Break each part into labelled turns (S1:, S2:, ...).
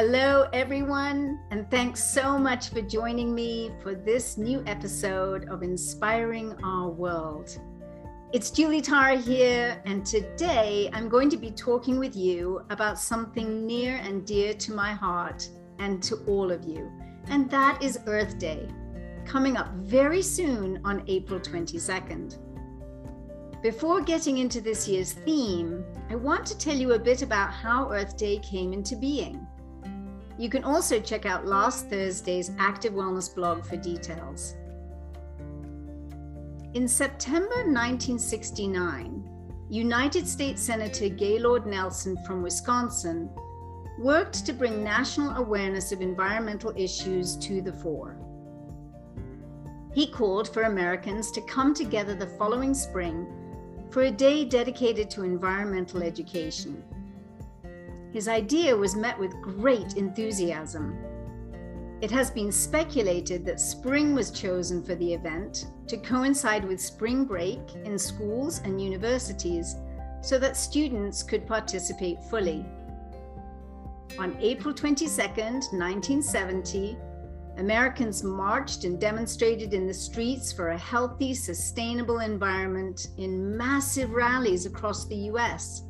S1: Hello, everyone, and thanks so much for joining me for this new episode of Inspiring Our World. It's Julie Tara here, and today I'm going to be talking with you about something near and dear to my heart and to all of you, and that is Earth Day, coming up very soon on April 22nd. Before getting into this year's theme, I want to tell you a bit about how Earth Day came into being. You can also check out last Thursday's Active Wellness blog for details. In September 1969, United States Senator Gaylord Nelson from Wisconsin worked to bring national awareness of environmental issues to the fore. He called for Americans to come together the following spring for a day dedicated to environmental education. His idea was met with great enthusiasm. It has been speculated that spring was chosen for the event to coincide with spring break in schools and universities so that students could participate fully. On April 22, 1970, Americans marched and demonstrated in the streets for a healthy, sustainable environment in massive rallies across the US.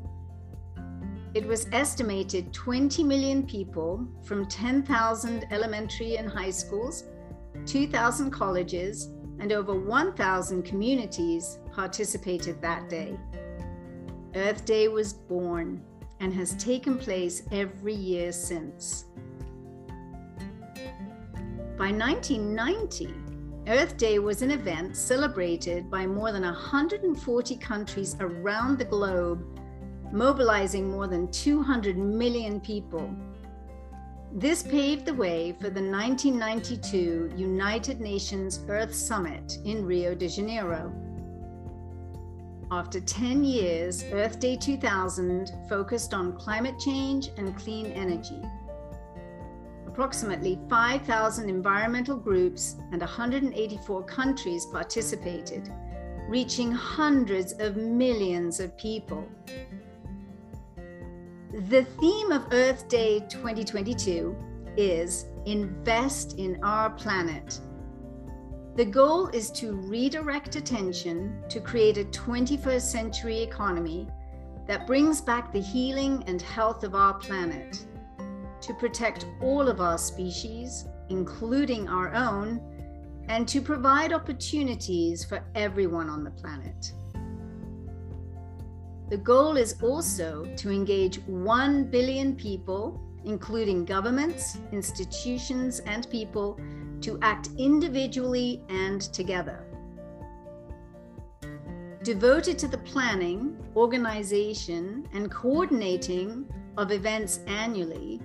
S1: It was estimated 20 million people from 10,000 elementary and high schools, 2,000 colleges, and over 1,000 communities participated that day. Earth Day was born and has taken place every year since. By 1990, Earth Day was an event celebrated by more than 140 countries around the globe mobilizing more than 200 million people. This paved the way for the 1992 United Nations Earth Summit in Rio de Janeiro. After 10 years, Earth Day 2000 focused on climate change and clean energy. Approximately 5,000 environmental groups and 184 countries participated, reaching hundreds of millions of people. The theme of Earth Day 2022 is Invest in Our Planet. The goal is to redirect attention to create a 21st century economy that brings back the healing and health of our planet, to protect all of our species, including our own, and to provide opportunities for everyone on the planet. The goal is also to engage 1 billion people, including governments, institutions, and people, to act individually and together. Devoted to the planning, organization, and coordinating of events annually,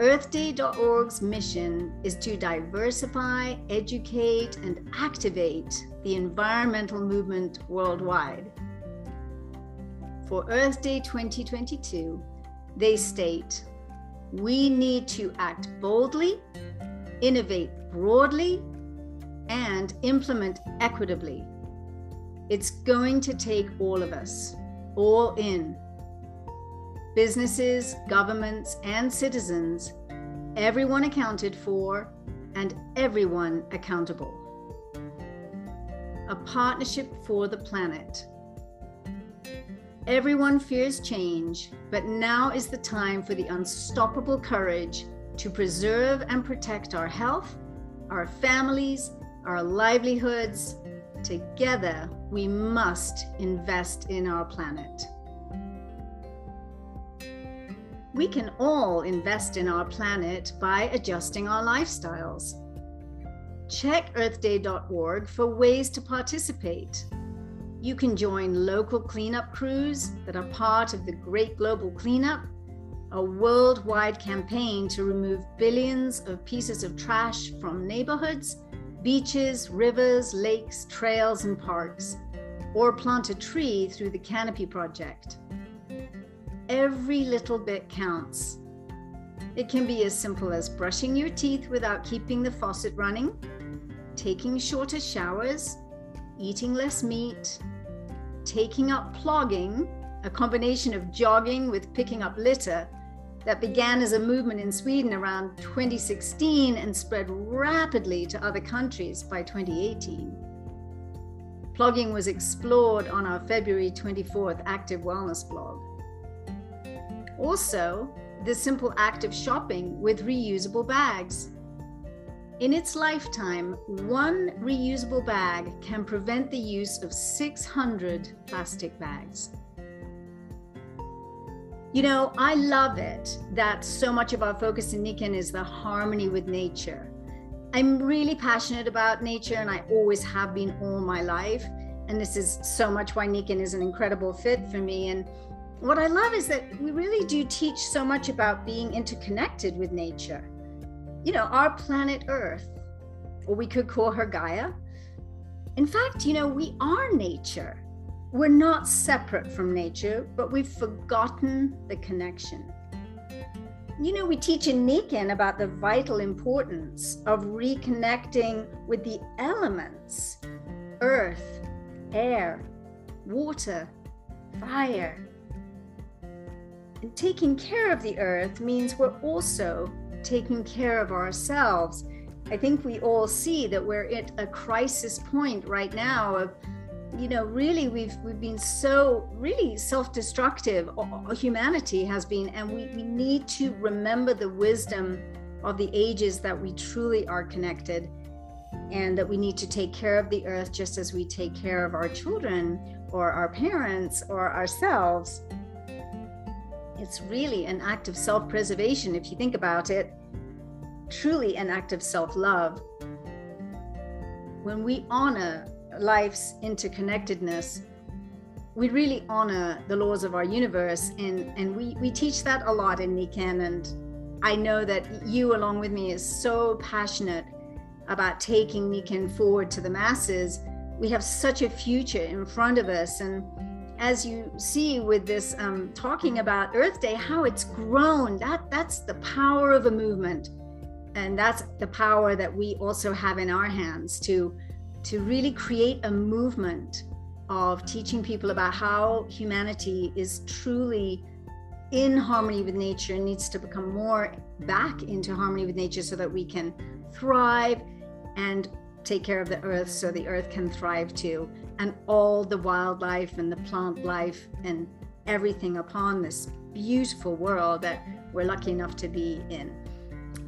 S1: EarthDay.org's mission is to diversify, educate, and activate the environmental movement worldwide for Earth Day 2022, they state we need to act boldly, innovate broadly, and implement equitably. It's going to take all of us, all in. Businesses, governments, and citizens, everyone accounted for, and everyone accountable. A partnership for the planet. Everyone fears change, but now is the time for the unstoppable courage to preserve and protect our health, our families, our livelihoods. Together, we must invest in our planet. We can all invest in our planet by adjusting our lifestyles. Check earthday.org for ways to participate. You can join local cleanup crews that are part of the Great Global Cleanup, a worldwide campaign to remove billions of pieces of trash from neighborhoods, beaches, rivers, lakes, trails, and parks, or plant a tree through the Canopy Project. Every little bit counts. It can be as simple as brushing your teeth without keeping the faucet running, taking shorter showers, eating less meat, taking up plogging, a combination of jogging with picking up litter, that began as a movement in Sweden around 2016 and spread rapidly to other countries by 2018. Plogging was explored on our February 24th Active Wellness blog. Also, the simple act of shopping with reusable bags. In its lifetime, one reusable bag can prevent the use of 600 plastic bags. You know, I love it that so much of our focus in Nikken is the harmony with nature. I'm really passionate about nature and I always have been all my life. And this is so much why Nikken is an incredible fit for me. And what I love is that we really do teach so much about being interconnected with nature. You know, our planet Earth, or we could call her Gaia. In fact, you know, we are nature. We're not separate from nature, but we've forgotten the connection. You know, we teach in Nikken about the vital importance of reconnecting with the elements earth, air, water, fire, and taking care of the earth means we're also taking care of ourselves. I think we all see that we're at a crisis point right now of you know really we've we've been so really self-destructive humanity has been and we, we need to remember the wisdom of the ages that we truly are connected and that we need to take care of the earth just as we take care of our children or our parents or ourselves it's really an act of self preservation, if you think about it, truly an act of self love. When we honor life's interconnectedness, we really honor the laws of our universe. And, and we, we teach that a lot in Nikken. And I know that you, along with me, is so passionate about taking Nikken forward to the masses. We have such a future in front of us. And as you see with this um, talking about Earth Day, how it's grown. That that's the power of a movement, and that's the power that we also have in our hands to to really create a movement of teaching people about how humanity is truly in harmony with nature and needs to become more back into harmony with nature so that we can thrive and take care of the earth so the earth can thrive too and all the wildlife and the plant life and everything upon this beautiful world that we're lucky enough to be in.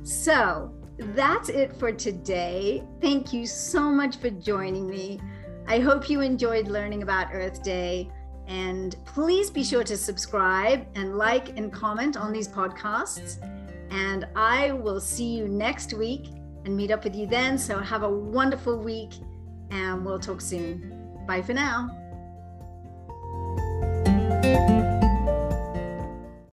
S1: So that's it for today. Thank you so much for joining me. I hope you enjoyed learning about Earth Day. And please be sure to subscribe and like and comment on these podcasts. And I will see you next week and meet up with you then. So have a wonderful week and we'll talk soon. Bye for now.